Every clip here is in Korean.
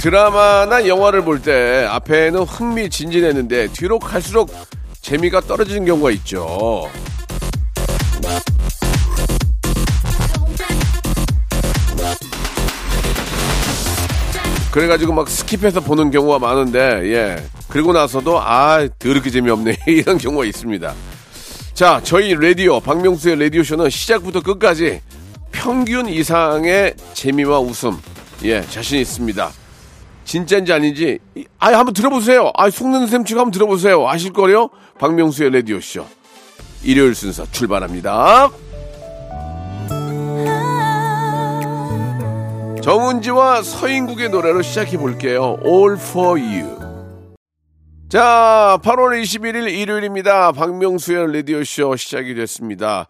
드라마나 영화를 볼 때 앞에는 흥미진진했는데 뒤로 갈수록 재미가 떨어지는 경우가 있죠 그래가지고 막 스킵해서 보는 경우가 많은데, 예. 그리고 나서도, 아, 더럽게 재미없네. 이런 경우가 있습니다. 자, 저희 라디오, 박명수의 라디오쇼는 시작부터 끝까지 평균 이상의 재미와 웃음, 예, 자신 있습니다. 진짜인지 아닌지, 이- 아, 한번 들어보세요. 아, 속는 셈 치고 한번 들어보세요. 아실 거요? 박명수의 라디오 쇼. 일요일 순서 출발합니다. 정은지와 서인국의 노래로 시작해 볼게요. All for you. 자, 8월 21일 일요일입니다. 박명수의 라디오쇼 시작이 됐습니다.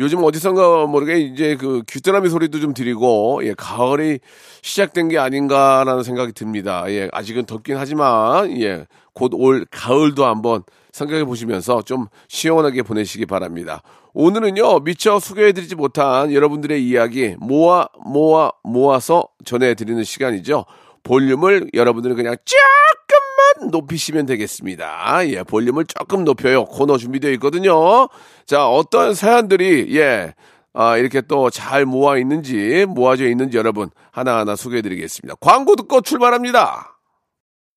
요즘 어디선가 모르게 이제 그 귀뚜라미 소리도 좀 드리고, 예, 가을이 시작된 게 아닌가라는 생각이 듭니다. 예, 아직은 덥긴 하지만, 예, 곧 올 가을도 한번 생각해 보시면서 좀 시원하게 보내시기 바랍니다. 오늘은요, 미처 소개해드리지 못한 여러분들의 이야기 모아, 모아, 모아서 전해드리는 시간이죠. 볼륨을 여러분들은 그냥 조금만 높이시면 되겠습니다. 예, 볼륨을 조금 높여요. 코너 준비되어 있거든요. 자, 어떤 사연들이, 예, 아, 이렇게 또 잘 모아 있는지, 모아져 있는지 여러분 하나하나 소개해 드리겠습니다. 광고 듣고 출발합니다.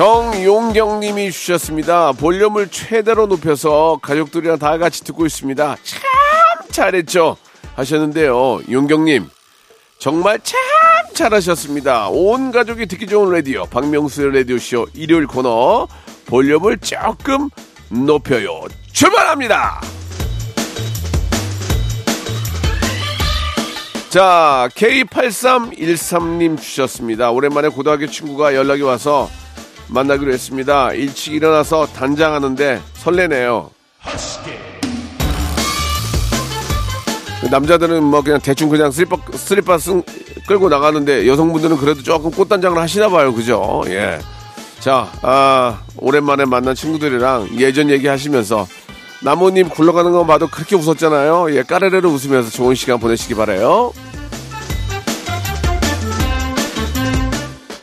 정용경 님이 주셨습니다. 볼륨을 최대로 높여서 가족들이랑 다 같이 듣고 있습니다. 참 잘했죠? 하셨는데요. 용경 님, 정말 참 잘하셨습니다. 온 가족이 듣기 좋은 라디오, 박명수의 라디오쇼 일요일 코너, 볼륨을 조금 높여요. 출발합니다! 자, K8313님 주셨습니다. 오랜만에 고등학교 친구가 연락이 와서 만나기로 했습니다. 일찍 일어나서 단장하는데 설레네요. 남자들은 뭐 그냥 대충 그냥 슬리퍼, 슬리퍼 쓴, 끌고 나가는데 여성분들은 그래도 조금 꽃단장을 하시나 봐요. 그죠? 예. 자, 아, 오랜만에 만난 친구들이랑 예전 얘기하시면서 나무님 굴러가는 거 봐도 그렇게 웃었잖아요. 예, 까르르르 웃으면서 좋은 시간 보내시기 바래요.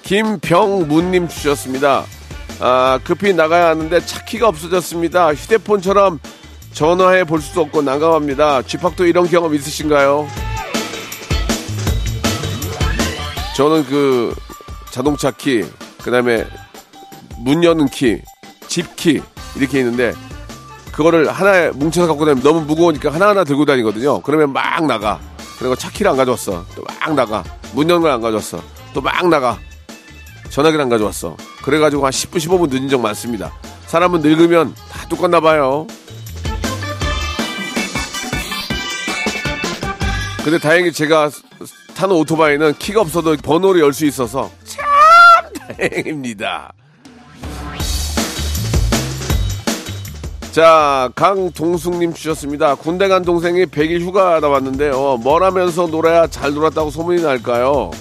김병문님 주셨습니다. 아, 급히 나가야 하는데 차 키가 없어졌습니다. 휴대폰처럼 전화해 볼 수도 없고 난감합니다. 쥐팍도 이런 경험 있으신가요? 저는 그 자동차 키, 그 다음에 문 여는 키, 집 키, 이렇게 있는데, 그거를 하나에 뭉쳐서 갖고 다니면 너무 무거우니까 하나하나 들고 다니거든요. 그러면 막 나가. 그리고 차 키를 안 가져왔어. 또 막 나가. 문 여는 걸 안 가져왔어. 또 막 나가. 전화기를 안 가져왔어. 그래가지고 한 10분, 15분 늦은 적 많습니다. 사람은 늙으면 다 똑같나 봐요. 근데 다행히 제가 타는 오토바이는 키가 없어도 번호를 열 수 있어서 참 다행입니다. 자, 강동숙님 주셨습니다. 군대 간 동생이 100일 휴가 나왔는데요. 뭘 하면서 놀아야 잘 놀았다고 소문이 날까요?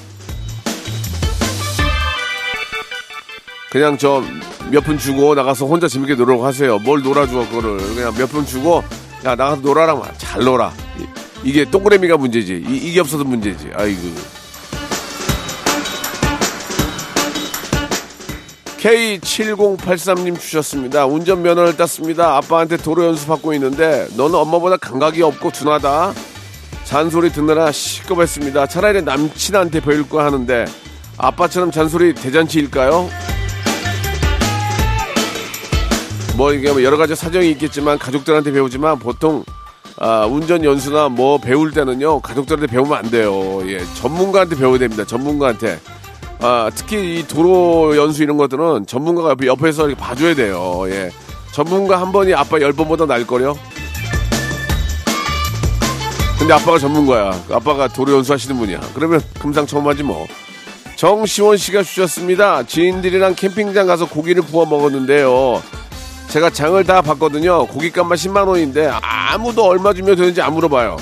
그냥 저 몇 푼 주고 나가서 혼자 재밌게 놀라고 하세요. 뭘 놀아줘, 그거를. 그냥 몇 푼 주고, 야, 나가서 놀아라. 잘 놀아. 이- 이게 동그라미가 문제지. 이, 이게 없어서 문제지. 아이고. K7083님 주셨습니다. 운전면허를 땄습니다. 아빠한테 도로 연수받고 있는데 너는 엄마보다 감각이 없고 둔하다. 잔소리 듣느라 시급했습니다. 차라리 남친한테 배울 거 하는데 아빠처럼 잔소리 대잔치일까요? 뭐 이게 뭐 여러 가지 사정이 있겠지만 가족들한테 배우지만 보통 아, 운전 연수나 뭐 배울 때는요 가족들한테 배우면 안 돼요. 예, 전문가한테 배워야 됩니다. 전문가한테. 아, 특히 이 도로 연수 이런 것들은 전문가가 옆에, 옆에서 이렇게 봐줘야 돼요. 예. 전문가 한 번이 아빠 열 번보다 날걸요? 근데 아빠가 전문가야. 아빠가 도로 연수 하시는 분이야. 그러면 금상첨화지 뭐. 정시원 씨가 주셨습니다. 지인들이랑 캠핑장 가서 고기를 구워 먹었는데요. 제가 장을 다 봤거든요. 고깃값만 10만 원인데 아무도 얼마 주면 되는지 안 물어봐요.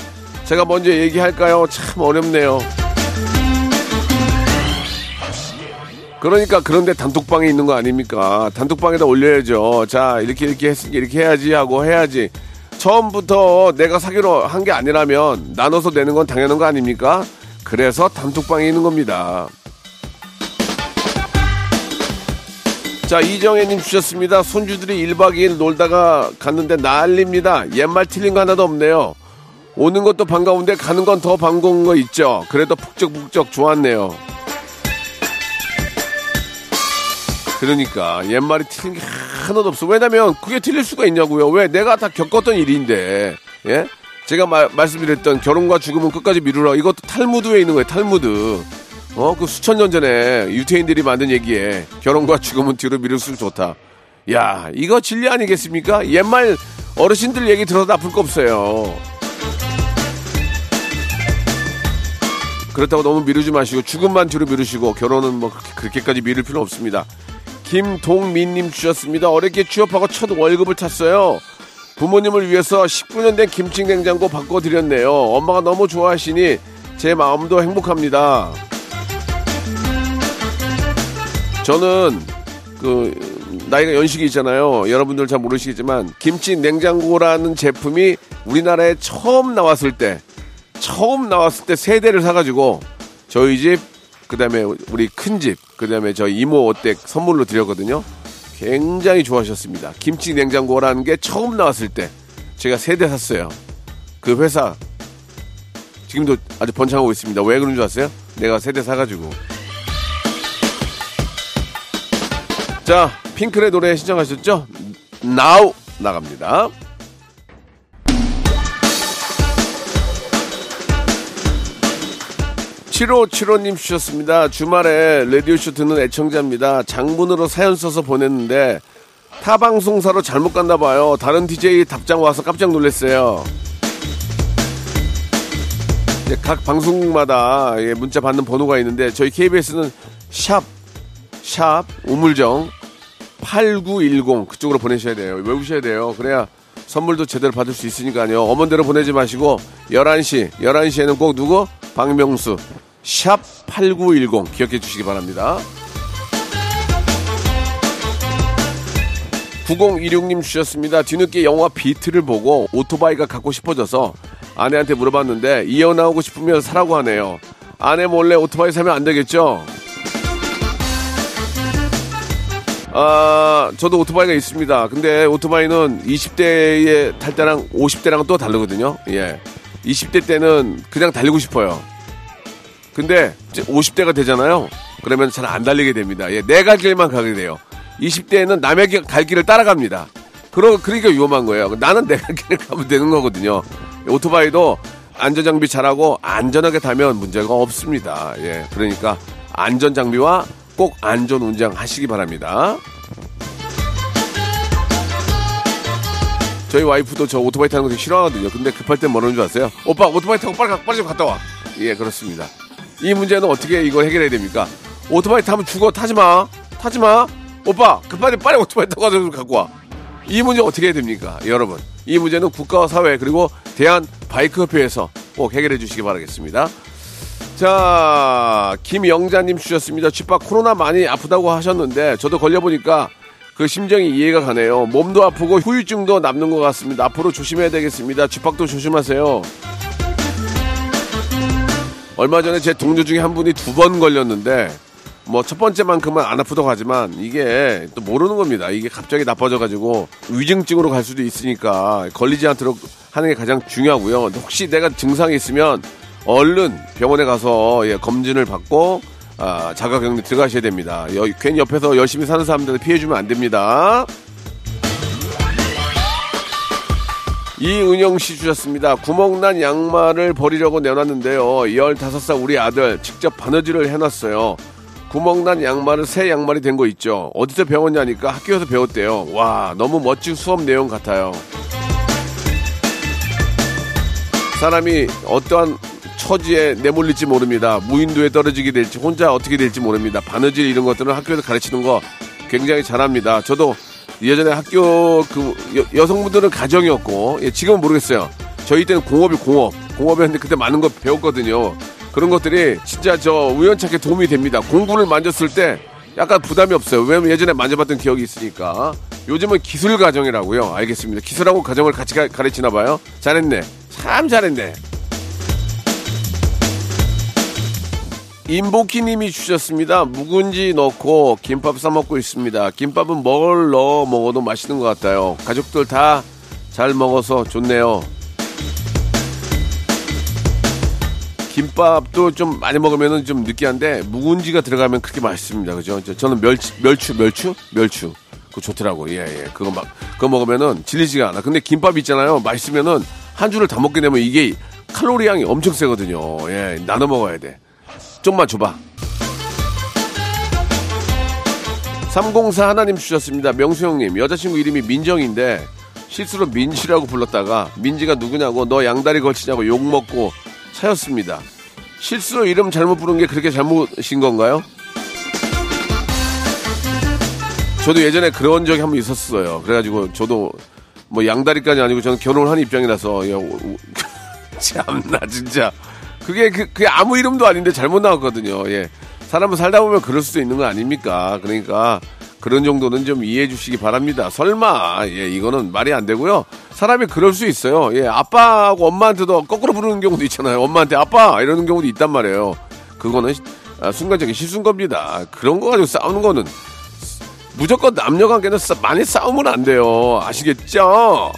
제가 먼저 얘기할까요? 참 어렵네요. 그러니까 그런데 단톡방에 있는 거 아닙니까? 단톡방에다 올려야죠. 자 이렇게 이렇게 했으니 이렇게 해야지 하고 해야지. 처음부터 내가 사기로 한 게 아니라면 나눠서 내는 건 당연한 거 아닙니까? 그래서 단톡방에 있는 겁니다. 자, 이정혜님 주셨습니다. 손주들이 1박 2일 놀다가 갔는데 난립니다. 옛말 틀린 거 하나도 없네요. 오는 것도 반가운데 가는 건 더 반가운 거 있죠. 그래도 북적북적 좋았네요. 그러니까 옛말이 틀린 게 하나도 없어. 왜냐면 그게 틀릴 수가 있냐고요. 왜 내가 다 겪었던 일인데. 예? 제가 마, 말씀드렸던 결혼과 죽음은 끝까지 미루라. 이것도 탈무드에 있는 거예요. 탈무드. 어, 그 수천 년 전에 유태인들이 만든 얘기에 결혼과 죽음은 뒤로 미룰수록 좋다. 야, 이거 진리 아니겠습니까? 옛말 어르신들 얘기 들어도 나쁠 거 없어요. 그렇다고 너무 미루지 마시고 죽음만 뒤로 미루시고 결혼은 뭐 그렇게, 그렇게까지 미룰 필요 없습니다. 김동민님 주셨습니다. 어렵게 취업하고 첫 월급을 탔어요. 부모님을 위해서 19년 된 김치 냉장고 바꿔드렸네요. 엄마가 너무 좋아하시니 제 마음도 행복합니다. 저는 그 나이가 연식이 있잖아요. 여러분들 잘 모르시겠지만 김치 냉장고라는 제품이 우리나라에 처음 나왔을 때 처음 나왔을 때 세 대를 사가지고 저희 집 그다음에 우리 큰 집 그다음에 저희 이모 어댁 선물로 드렸거든요. 굉장히 좋아하셨습니다. 김치 냉장고라는 게 처음 나왔을 때 제가 세 대 샀어요. 그 회사 지금도 아주 번창하고 있습니다. 왜 그런 줄 아세요? 내가 세 대 사가지고. 자, 핑클의 노래 신청하셨죠? Now 나갑니다. 7575님 주셨습니다. 주말에 라디오쇼 듣는 애청자입니다. 장문으로 사연 써서 보냈는데 타 방송사로 잘못 갔나 봐요. 다른 DJ 답장 와서 깜짝 놀랐어요. 각 방송마다 예, 문자 받는 번호가 있는데 저희 KBS는 샵, 샵, 우물정 8910 그쪽으로 보내셔야 돼요. 외우셔야 돼요. 그래야 선물도 제대로 받을 수 있으니까요. 어머니대로 보내지 마시고 11시, 11시에는 꼭 누구? 박명수 샵 8910 기억해 주시기 바랍니다. 9016님 주셨습니다. 뒤늦게 영화 비트를 보고 오토바이가 갖고 싶어져서 아내한테 물어봤는데 이어 나오고 싶으면 사라고 하네요. 아내 몰래 오토바이 사면 안 되겠죠? 아, 저도 오토바이가 있습니다. 근데 오토바이는 20대에 탈 때랑 50대랑 또 다르거든요. 예. 20대 때는 그냥 달리고 싶어요. 근데 이제 50대가 되잖아요. 그러면 잘 안 달리게 됩니다. 예, 내갈 길만 가게 돼요. 20대에는 남의 길- 갈 길을 따라갑니다. 그러, 그러니까 위험한 거예요. 나는 내갈 길을 가면 되는 거거든요. 오토바이도 안전장비 잘하고 안전하게 타면 문제가 없습니다. 예, 그러니까 안전장비와 꼭 안전 운전 하시기 바랍니다. 저희 와이프도 저 오토바이 타는 거 되게 싫어하거든요. 근데 급할 땐 뭐라는 줄 아세요? 오빠 오토바이 타고 빨리 가, 빨리 좀 갔다 와. 예, 그렇습니다. 이 문제는 어떻게 이걸 해결해야 됩니까? 오토바이 타면 죽어 타지 마, 타지 마. 오빠 급하게 빨리 오토바이 타고 가서 갖고 와. 이 문제 어떻게 해야 됩니까, 여러분? 이 문제는 국가와 사회 그리고 대한 바이크 협회에서 꼭 해결해 주시기 바라겠습니다. 자, 김영자님 주셨습니다. 쥐팍 코로나 많이 아프다고 하셨는데 저도 걸려보니까 그 심정이 이해가 가네요. 몸도 아프고 후유증도 남는 것 같습니다. 앞으로 조심해야 되겠습니다. 쥐팍도 조심하세요. 얼마 전에 제 동료 중에 한 분이 두 번 걸렸는데 뭐 첫 번째만큼은 안 아프다고 하지만 이게 또 모르는 겁니다. 이게 갑자기 나빠져가지고 위중증으로 갈 수도 있으니까 걸리지 않도록 하는 게 가장 중요하고요. 혹시 내가 증상이 있으면 얼른 병원에 가서 예, 검진을 받고 아, 자가격리 들어가셔야 됩니다. 여- 괜히 옆에서 열심히 사는 사람들한테 피해주면 안 됩니다. 이은영 씨 주셨습니다. 구멍난 양말을 버리려고 내놨는데요. 15살 우리 아들 직접 바느질을 해놨어요. 구멍난 양말은 새 양말이 된 거 있죠. 어디서 배웠냐니까 학교에서 배웠대요. 와, 너무 멋진 수업 내용 같아요. 사람이 어떠한 처지에 내몰릴지 모릅니다. 무인도에 떨어지게 될지 혼자 어떻게 될지 모릅니다. 바느질 이런 것들은 학교에서 가르치는 거 굉장히 잘합니다. 저도 예전에 학교 그 여, 성분들은 가정이었고 예, 지금은 모르겠어요. 저희 때는 공업이 공업 공업이었는데 그때 많은 거 배웠거든요. 그런 것들이 진짜 저 우연찮게 도움이 됩니다. 공구를 만졌을 때 약간 부담이 없어요. 왜냐면 예전에 만져봤던 기억이 있으니까. 요즘은 기술 가정이라고요. 알겠습니다. 기술하고 가정을 같이 가, 가르치나 봐요. 잘했네. 참 잘했네. 임복희님이 주셨습니다. 묵은지 넣고 김밥 싸 먹고 있습니다. 김밥은 뭘 넣어 먹어도 맛있는 것 같아요. 가족들 다 잘 먹어서 좋네요. 김밥도 좀 많이 먹으면 좀 느끼한데 묵은지가 들어가면 그렇게 맛있습니다. 그죠? 저- 저는 멸치, 멸추, 멸추, 멸추. 그거 좋더라고. 예, 예. 그거 막 그거 먹으면은 질리지가 않아. 근데 김밥 있잖아요. 맛있으면은 한 줄을 다 먹게 되면 이게 칼로리 양이 엄청 세거든요. 예, 나눠 먹어야 돼. 좀만 줘봐. 304 하나님 주셨습니다. 명수 형님, 여자친구 이름이 민정인데 실수로 민지라고 불렀다가 민지가 누구냐고 너 양다리 걸치냐고 욕먹고 차였습니다. 실수로 이름 잘못 부른 게 그렇게 잘못인 건가요? 저도 예전에 그런 적이 한 번 있었어요. 그래가지고 저도 뭐 양다리까지 아니고 저는 결혼을 한 입장이라서 참나 진짜 그게 그, 그게 아무 이름도 아닌데 잘못 나왔거든요. 예. 사람은 살다 보면 그럴 수도 있는 거 아닙니까? 그러니까 그런 정도는 좀 이해해 주시기 바랍니다. 설마 예, 이거는 말이 안 되고요. 사람이 그럴 수 있어요. 예, 아빠하고 엄마한테도 거꾸로 부르는 경우도 있잖아요. 엄마한테 아빠 이러는 경우도 있단 말이에요. 그거는 아, 순간적인 실수인 겁니다. 그런 거 가지고 싸우는 거는 무조건 남녀 관계는 싸- 많이 싸우면 안 돼요. 아시겠죠?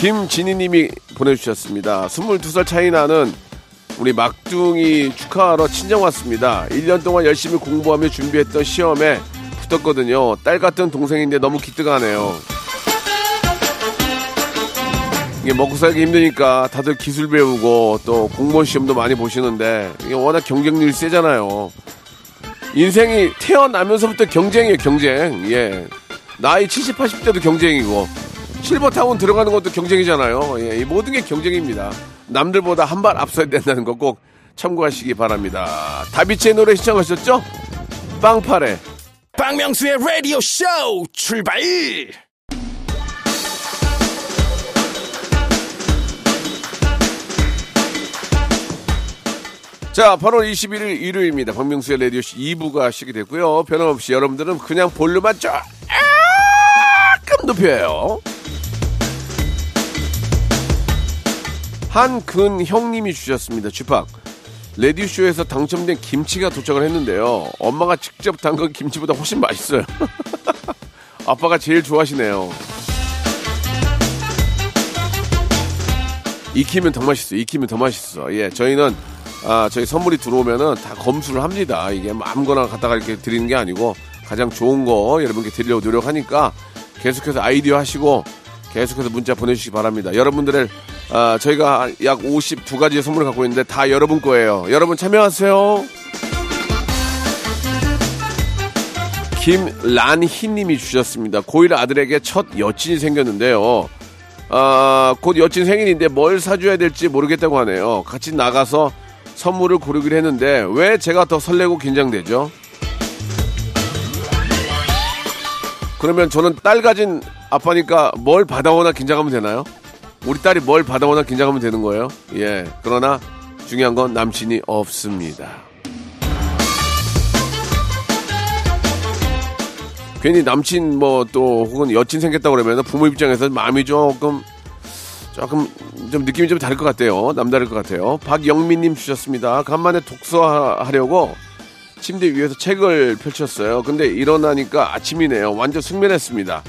김진희님이 보내주셨습니다. 22살 차이 나는 우리 막둥이 축하하러 친정 왔습니다. 1년 동안 열심히 공부하며 준비했던 시험에 붙었거든요. 딸 같은 동생인데 너무 기특하네요. 이게 먹고 살기 힘드니까 다들 기술 배우고 또 공무원 시험도 많이 보시는데 이게 워낙 경쟁률이 세잖아요. 인생이 태어나면서부터 경쟁이에요, 경쟁. 예. 나이 70, 80대도 경쟁이고, 실버타운 들어가는 것도 경쟁이잖아요. 예, 이 모든 게 경쟁입니다. 남들보다 한 발 앞서야 된다는 거 꼭 참고하시기 바랍니다. 다비치의 노래 시청하셨죠? 빵파레. 박명수의 라디오 쇼 출발! 자, 8월 21일 일요일입니다. 박명수의 라디오쇼 2부가 시작이 됐고요. 변함없이 여러분들은 그냥 볼륨만 조금 높여요. 한근형님이 주셨습니다. 주팍. 레디쇼에서 당첨된 김치가 도착을 했는데요. 엄마가 직접 담근 김치보다 훨씬 맛있어요. 아빠가 제일 좋아하시네요. 익히면 더 맛있어. 익히면 더 맛있어. 예, 저희는 아, 저희 선물이 들어오면은 다 검수를 합니다. 이게 뭐 아무거나 갖다가 이렇게 드리는 게 아니고 가장 좋은 거 여러분께 드리려고 노력하니까 계속해서 아이디어 하시고 계속해서 문자 보내주시기 바랍니다. 여러분들의 아, 저희가 약 52가지의 선물을 갖고 있는데 다 여러분 거예요. 여러분 참여하세요. 김란희 님이 주셨습니다. 고1 아들에게 첫 여친이 생겼는데요. 아, 곧 여친 생일인데 뭘 사줘야 될지 모르겠다고 하네요. 같이 나가서 선물을 고르기로 했는데 왜 제가 더 설레고 긴장되죠? 그러면 저는 딸 가진 아빠니까 뭘 받아오나 긴장하면 되나요? 우리 딸이 뭘 받아오나 긴장하면 되는 거예요? 예. 그러나 중요한 건 남친이 없습니다. 괜히 남친 뭐 또 혹은 여친 생겼다 그러면 부모 입장에서 마음이 조금 조금 좀 느낌이 좀 다를 것 같아요. 남다를 것 같아요. 박영민님 주셨습니다. 간만에 독서하려고 침대 위에서 책을 펼쳤어요. 근데 일어나니까 아침이네요. 완전 숙면했습니다.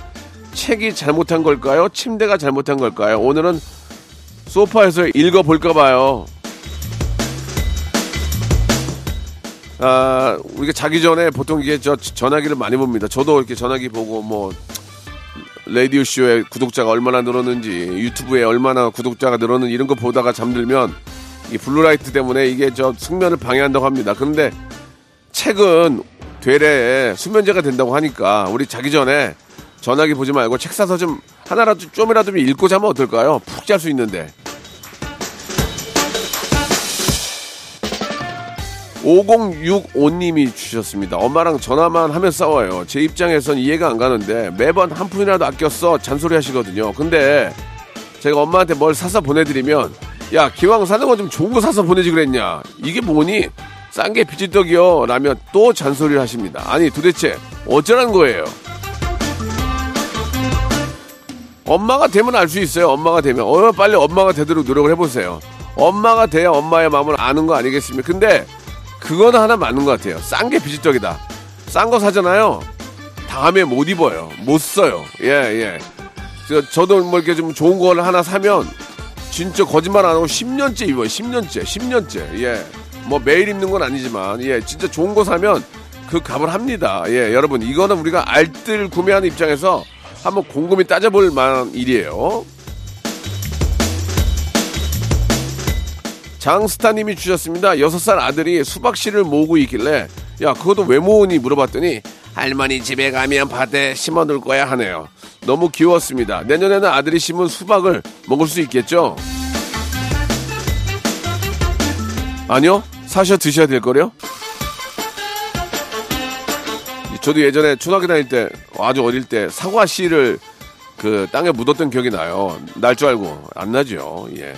책이 잘못한 걸까요? 침대가 잘못한 걸까요? 오늘은 소파에서 읽어볼까 봐요. 아, 우리가 자기 전에 보통 이게 저 전화기를 많이 봅니다. 저도 이렇게 전화기 보고 뭐 라디오 쇼에 구독자가 얼마나 늘었는지 유튜브에 얼마나 구독자가 늘었는지 이런 거 보다가 잠들면 이 blue light 때문에 이게 저 숙면을 방해한다고 합니다. 그런데 책은 되레 수면제가 된다고 하니까 우리 자기 전에 전화기 보지 말고 책 사서 좀 하나라도 좀이라도 읽고 자면 어떨까요? 푹 잘 수 있는데. 5065님이 주셨습니다. 엄마랑 전화만 하면 싸워요. 제 입장에선 이해가 안 가는데 매번 한 푼이라도 아꼈어 잔소리 하시거든요. 근데 제가 엄마한테 뭘 사서 보내드리면 야 기왕 사는 건좀 좋은 거 사서 보내지 그랬냐 이게 뭐니 싼 게 비지떡이요 라면 또 잔소리를 하십니다. 아니 도대체 어쩌라는 거예요? 엄마가 되면 알 수 있어요. 엄마가 되면 어 빨리 엄마가 되도록 노력을 해보세요. 엄마가 돼야 엄마의 마음을 아는 거 아니겠습니까? 근데 그거는 하나 맞는 것 같아요. 싼 게 비지떡이다. 싼 거 사잖아요. 다음에 못 입어요. 못 써요. 예, 예. 저, 저도 뭐 이렇게 좀 좋은 거를 하나 사면 진짜 거짓말 안 하고 10년째 입어요. 10년째, 10년째. 예. 뭐 매일 입는 건 아니지만, 예. 진짜 좋은 거 사면 그 값을 합니다. 예. 여러분, 이거는 우리가 알뜰 구매하는 입장에서 한번 곰곰이 따져볼 만한 일이에요. 장스타님이 주셨습니다. 여섯 살 아들이 수박씨를 모으고 있길래 야 그것도 왜 모으니 물어봤더니 할머니 집에 가면 밭에 심어둘 거야 하네요. 너무 귀여웠습니다. 내년에는 아들이 심은 수박을 먹을 수 있겠죠? 아니요 사셔 드셔야 될 거요. 저도 예전에 초등학교 다닐 때 아주 어릴 때 사과 씨를 그 땅에 묻었던 기억이 나요. 날 줄 알고 안 나죠. 예.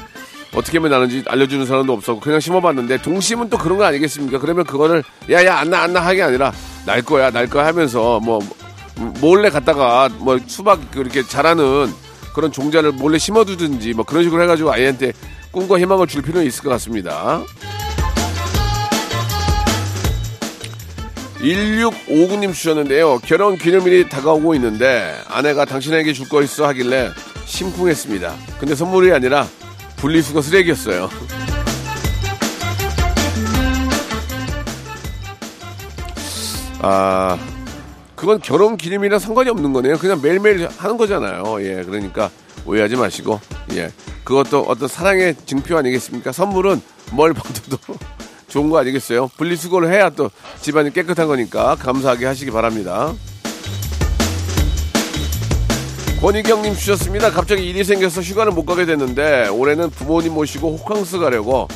어떻게 하면 나는지 알려주는 사람도 없었고 그냥 심어봤는데 동심은 또 그런 거 아니겠습니까? 그러면 그거를 야야 안 나 안 나 하게 아니라 날 거야 날 거야 하면서 뭐 몰래 갔다가 뭐 수박 그렇게 자라는 그런 종자를 몰래 심어두든지 뭐 그런 식으로 해가지고 아이한테 꿈과 희망을 줄 필요는 있을 것 같습니다. 1659님 주셨는데요. 결혼 기념일이 다가오고 있는데 아내가 당신에게 줄 거 있어 하길래 심쿵했습니다. 근데 선물이 아니라 분리수거 쓰레기였어요. 아, 그건 결혼 기념이랑 상관이 없는 거네요. 그냥 매일매일 하는 거잖아요. 예, 그러니까 오해하지 마시고, 예. 그것도 어떤 사랑의 증표 아니겠습니까? 선물은 뭘 받아도 좋은 거 아니겠어요? 분리수거를 해야 또 집안이 깨끗한 거니까 감사하게 하시기 바랍니다. 권희경님 주셨습니다. 갑자기 일이 생겨서 휴가를 못 가게 됐는데 올해는 부모님 모시고 호캉스 가려고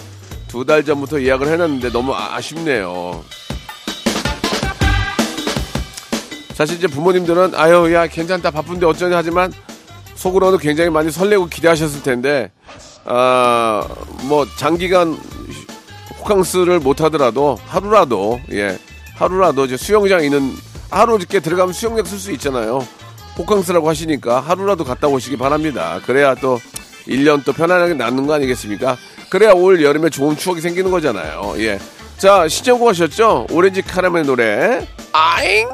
두 달 전부터 예약을 해놨는데 너무 아- 아쉽네요. 사실 이제 부모님들은 아유 야 괜찮다 바쁜데 어쩌냐 하지만 속으로는 굉장히 많이 설레고 기대하셨을 텐데 아뭐 장기간 호캉스를 못 하더라도 하루라도 예 하루라도 이제 수영장 있는 하루 이렇게 들어가면 수영장 쓸 수 있잖아요. 호캉스라고 하시니까 하루라도 갔다 오시기 바랍니다. 그래야 또 1년 또 편안하게 낫는 거 아니겠습니까? 그래야 올 여름에 좋은 추억이 생기는 거잖아요. 예. 자, 시청고 하셨죠? 오렌지 카라멜 노래. 아잉!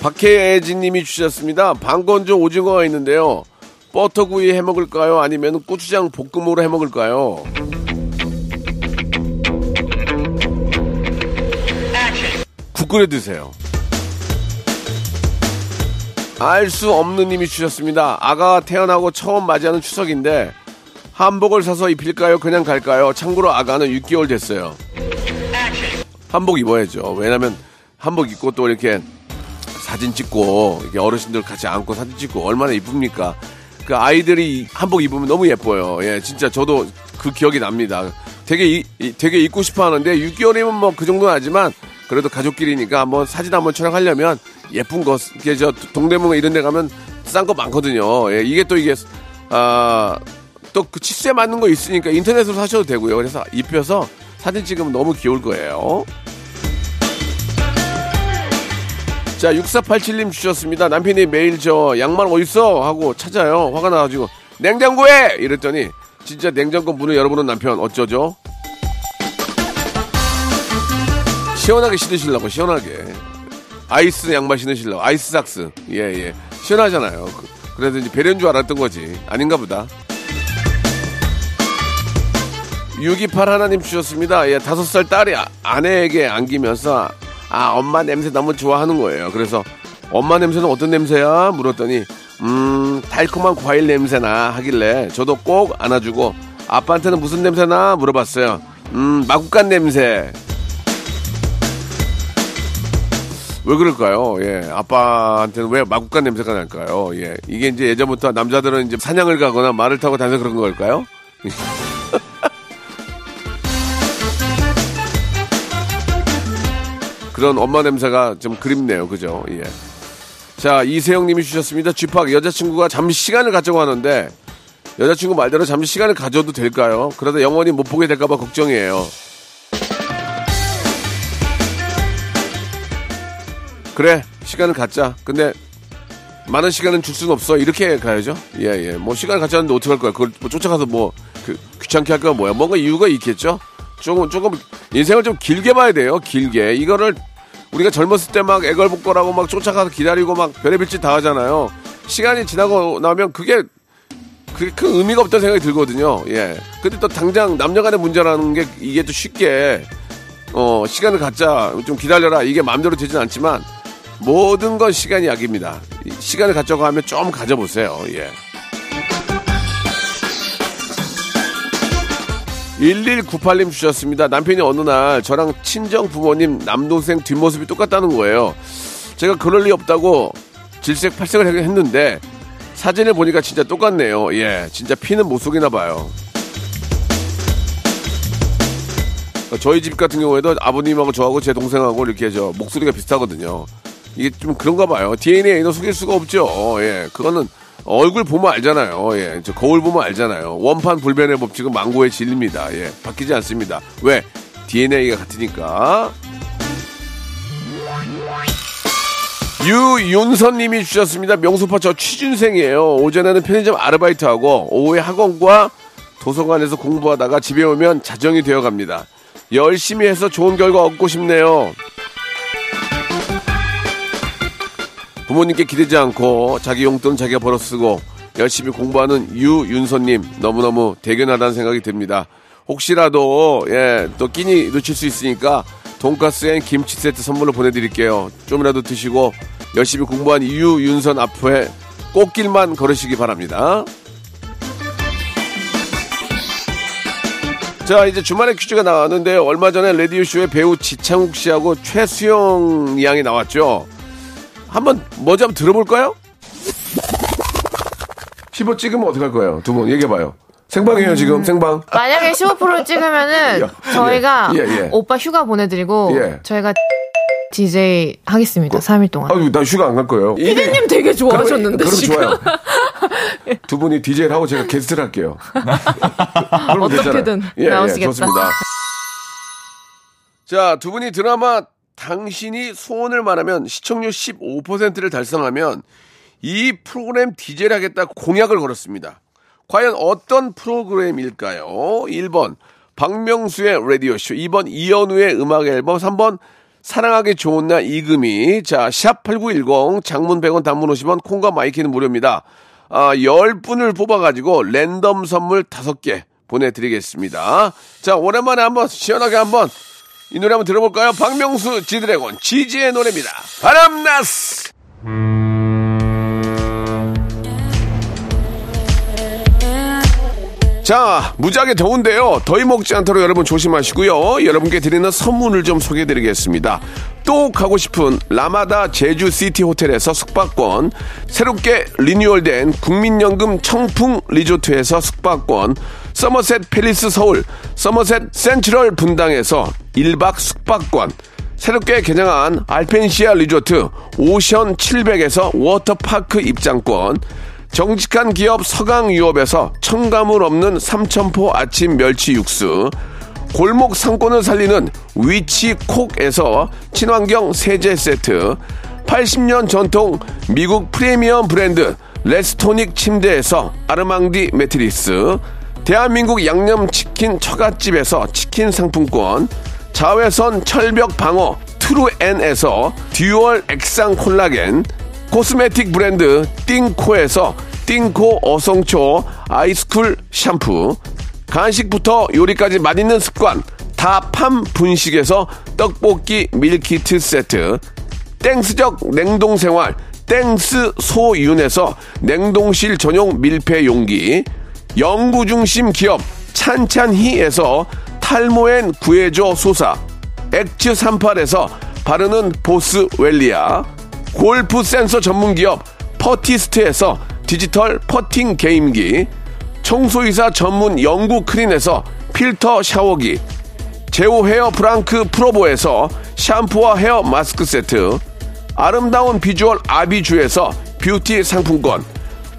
박혜진 님이 주셨습니다. 방건조 오징어가 있는데요. 버터구이 해 먹을까요? 아니면 고추장 볶음으로 해 먹을까요? 국 끓여 드세요. 알 수 없는 님이 주셨습니다. 아가가 태어나고 처음 맞이하는 추석인데 한복을 사서 입힐까요? 그냥 갈까요? 참고로 아가는 6개월 됐어요. 한복 입어야죠. 왜냐면 한복 입고 또 이렇게 사진 찍고 이렇게 어르신들 같이 안고 사진 찍고 얼마나 이쁩니까? 그 아이들이 한복 입으면 너무 예뻐요. 예, 진짜 저도 그 기억이 납니다. 되게 이- 이- 되게 입고 싶어 하는데 6개월이면 뭐 그 정도는 하지만 그래도 가족끼리니까 한번 사진 한번 촬영하려면 예쁜 거저 동대문 이런 데 가면 싼 거 많거든요. 예, 이게 또 이게 아 또 그 치수에 맞는 거 있으니까 인터넷으로 사셔도 되고요. 그래서 입혀서 사진 찍으면 너무 귀여울 거예요. 자, 6487님 주셨습니다. 남편이 매일 저 양말 어딨어? 하고 찾아요. 화가 나가지고 냉장고에! 이랬더니 진짜 냉장고 문을 열어보는 남편 어쩌죠? 시원하게 신으시려고 시원하게 아이스 양말 신으시려고 ice socks 예예 시원하잖아요 그- 그래서 이제 배려인 줄 알았던 거지 아닌가 보다 6281님 주셨습니다 예 다섯 살 딸이 아- 아내에게 안기면서 아 엄마 냄새 너무 좋아하는 거예요 그래서 엄마 냄새는 어떤 냄새야 물었더니 음 달콤한 과일 냄새나 하길래 저도 꼭 안아주고 아빠한테는 무슨 냄새나 물어봤어요 음 마구간 냄새 왜 그럴까요? 예, 아빠한테는 왜 마구간 냄새가 날까요? 예, 이게 이제 예전부터 남자들은 이제 사냥을 가거나 말을 타고 다녀서 그런 걸까요? 그런 엄마 냄새가 좀 그립네요, 그죠? 예. 자, 이세영 님이 주셨습니다. 쥐팍 여자친구가 잠시 시간을 갖자고 하는데 여자친구 말대로 잠시 시간을 가져도 될까요? 그러다 영원히 못 보게 될까봐 걱정이에요. 그래 시간을 갖자 근데 많은 시간은 줄 수는 없어 이렇게 가야죠 예 예 뭐 시간을 갖자는데 어떡할 거야 그걸 뭐 쫓아가서 뭐 그, 귀찮게 할 거야 뭐야 뭔가 이유가 있겠죠 조금 조금 인생을 좀 길게 봐야 돼요 길게 이거를 우리가 젊었을 때 막 애걸복걸하고 막 쫓아가서 기다리고 막 별의별 짓 다 하잖아요 시간이 지나고 나면 그게 그게 큰 의미가 없다는 생각이 들거든요 예 근데 또 당장 남녀간의 문제라는 게 이게 또 쉽게 어, 시간을 갖자, 좀 기다려라. 이게 마음대로 되진 않지만, 모든 건 시간이 약입니다. 이 시간을 갖자고 하면 좀 가져보세요. 예. 1198님 주셨습니다. 남편이 어느 날 저랑 친정 부모님 남동생 뒷모습이 똑같다는 거예요. 제가 그럴 리 없다고 질색 팔색을 했는데 사진을 보니까 진짜 똑같네요. 예, 진짜 피는 못 속이나 봐요. 저희 집 같은 경우에도 아버님하고 저하고 제 동생하고 이렇게 저 목소리가 비슷하거든요. 이게 좀 그런가 봐요. DNA는 속일 수가 없죠. 예, 그거는 얼굴 보면 알잖아요. 예, 저 거울 보면 알잖아요. 원판 불변의 법칙은 망고의 진리입니다. 예, 바뀌지 않습니다. 왜? DNA가 같으니까. 유윤선님이 주셨습니다. 명소파 저 취준생이에요. 오전에는 편의점 아르바이트하고 오후에 학원과 도서관에서 공부하다가 집에 오면 자정이 되어 갑니다. 열심히 해서 좋은 결과 얻고 싶네요. 부모님께 기대지 않고 자기 용돈 자기가 벌어 쓰고 열심히 공부하는 유윤서님 너무너무 대견하다는 생각이 듭니다. 혹시라도 예, 또 끼니 놓칠 수 있으니까 돈가스 and 김치 세트 선물로 보내드릴게요. 좀이라도 드시고 열심히 공부한 유윤서님 앞에 꽃길만 걸으시기 바랍니다. 자, 이제 주말의 퀴즈가 나왔는데 얼마 전에 라디오 쇼에 배우 지창욱 씨하고 최수영 양이 나왔죠. 한번 먼저 한번 들어볼까요? 15 찍으면 어떡할 거예요? 두 분 얘기해봐요. 생방이에요, 지금, 생방. 만약에 15% 찍으면은 야, 저희가 예, 예, 예. 오빠 휴가 보내드리고 예. 저희가 DJ 하겠습니다. 3일 동안. 아유, 나 휴가 안 갈 거예요. 피디님 되게 좋아하셨는데 그럼, 지금. 그럼 좋아요. 두 분이 DJ를 하고 제가 게스트를 할게요. 그러면 어떻게든 되잖아요. 예, 예, 나오시겠다. 좋습니다. 자, 두 분이 드라마 당신이 소원을 말하면 시청률 15%를 달성하면 이 프로그램 DJ를 하겠다 공약을 걸었습니다. 과연 어떤 프로그램일까요? 1번 박명수의 라디오쇼 2번 이현우의 음악 앨범 3번 사랑하기 좋은 날 이금희 자, 샵8910 장문 100원 단문 50원 콩과 마이K는 무료입니다. 아, 10분을 뽑아가지고 랜덤 선물 5개 보내드리겠습니다. 자, 오랜만에 한번 시원하게 한번 이 노래 한번 들어볼까요? 박명수 지드래곤 지지의 노래입니다. 바람나스! 자, 무지하게 더운데요. 더위 먹지 않도록 여러분 조심하시고요. 여러분께 드리는 선물을 좀 소개해 드리겠습니다. 또 가고 싶은 라마다 제주시티 호텔에서 숙박권, 새롭게 리뉴얼된 국민연금 청풍 리조트에서 숙박권, 서머셋 팰리스 서울, 서머셋 센트럴 분당에서 1박 숙박권, 새롭게 개장한 알펜시아 리조트 오션 700에서 워터파크 입장권, 정직한 기업 서강유업에서 첨가물 없는 삼천포 아침 멸치 육수, 골목 상권을 살리는 위치콕에서 친환경 세제 세트, 80년 전통 미국 프리미엄 브랜드 레스토닉 침대에서 아르망디 매트리스, 대한민국 양념치킨 처갓집에서 치킨 상품권, 자외선 철벽 방어 트루엔에서 듀얼 액상 콜라겐, 코스메틱 브랜드 띵코에서 띵코 어성초 아이스쿨 샴푸, 간식부터 요리까지 맛있는 습관 다팜 분식에서 떡볶이 밀키트 세트, 땡스적 냉동생활 땡스 소윤에서 냉동실 전용 밀폐 용기, 연구 중심 기업 찬찬히에서 탈모엔 구해줘 소사, 엑츠 38에서 바르는 보스 웰리아, 골프 센서 전문 기업 퍼티스트에서 디지털 퍼팅 게임기, 청소이사 전문 영구 크린에서 필터 샤워기, 제오 헤어 프랑크 프로보에서 샴푸와 헤어 마스크 세트, 아름다운 비주얼 아비주에서 뷰티 상품권,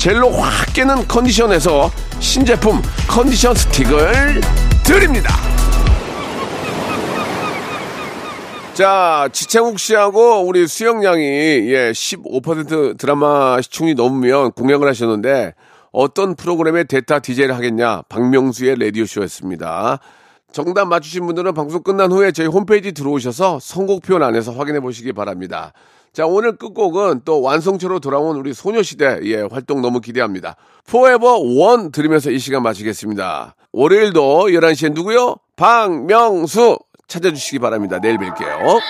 젤로 확 깨는 컨디션에서 신제품 컨디션 스틱을 드립니다. 자, 지창욱 씨하고 우리 수영 양이 예, 15% 드라마 시청이 넘으면 공약을 하셨는데 어떤 프로그램의 대타 DJ를 하겠냐? 박명수의 라디오쇼였습니다. 정답 맞추신 분들은 방송 끝난 후에 저희 홈페이지 들어오셔서 선곡표 안에서 확인해 보시기 바랍니다. 자, 오늘 끝곡은 또 완성체로 돌아온 우리 소녀시대, 예, 활동 너무 기대합니다. Forever One 들으면서 이 시간 마치겠습니다. 월요일도 11시에 누구요? 박명수 찾아주시기 바랍니다. 내일 뵐게요.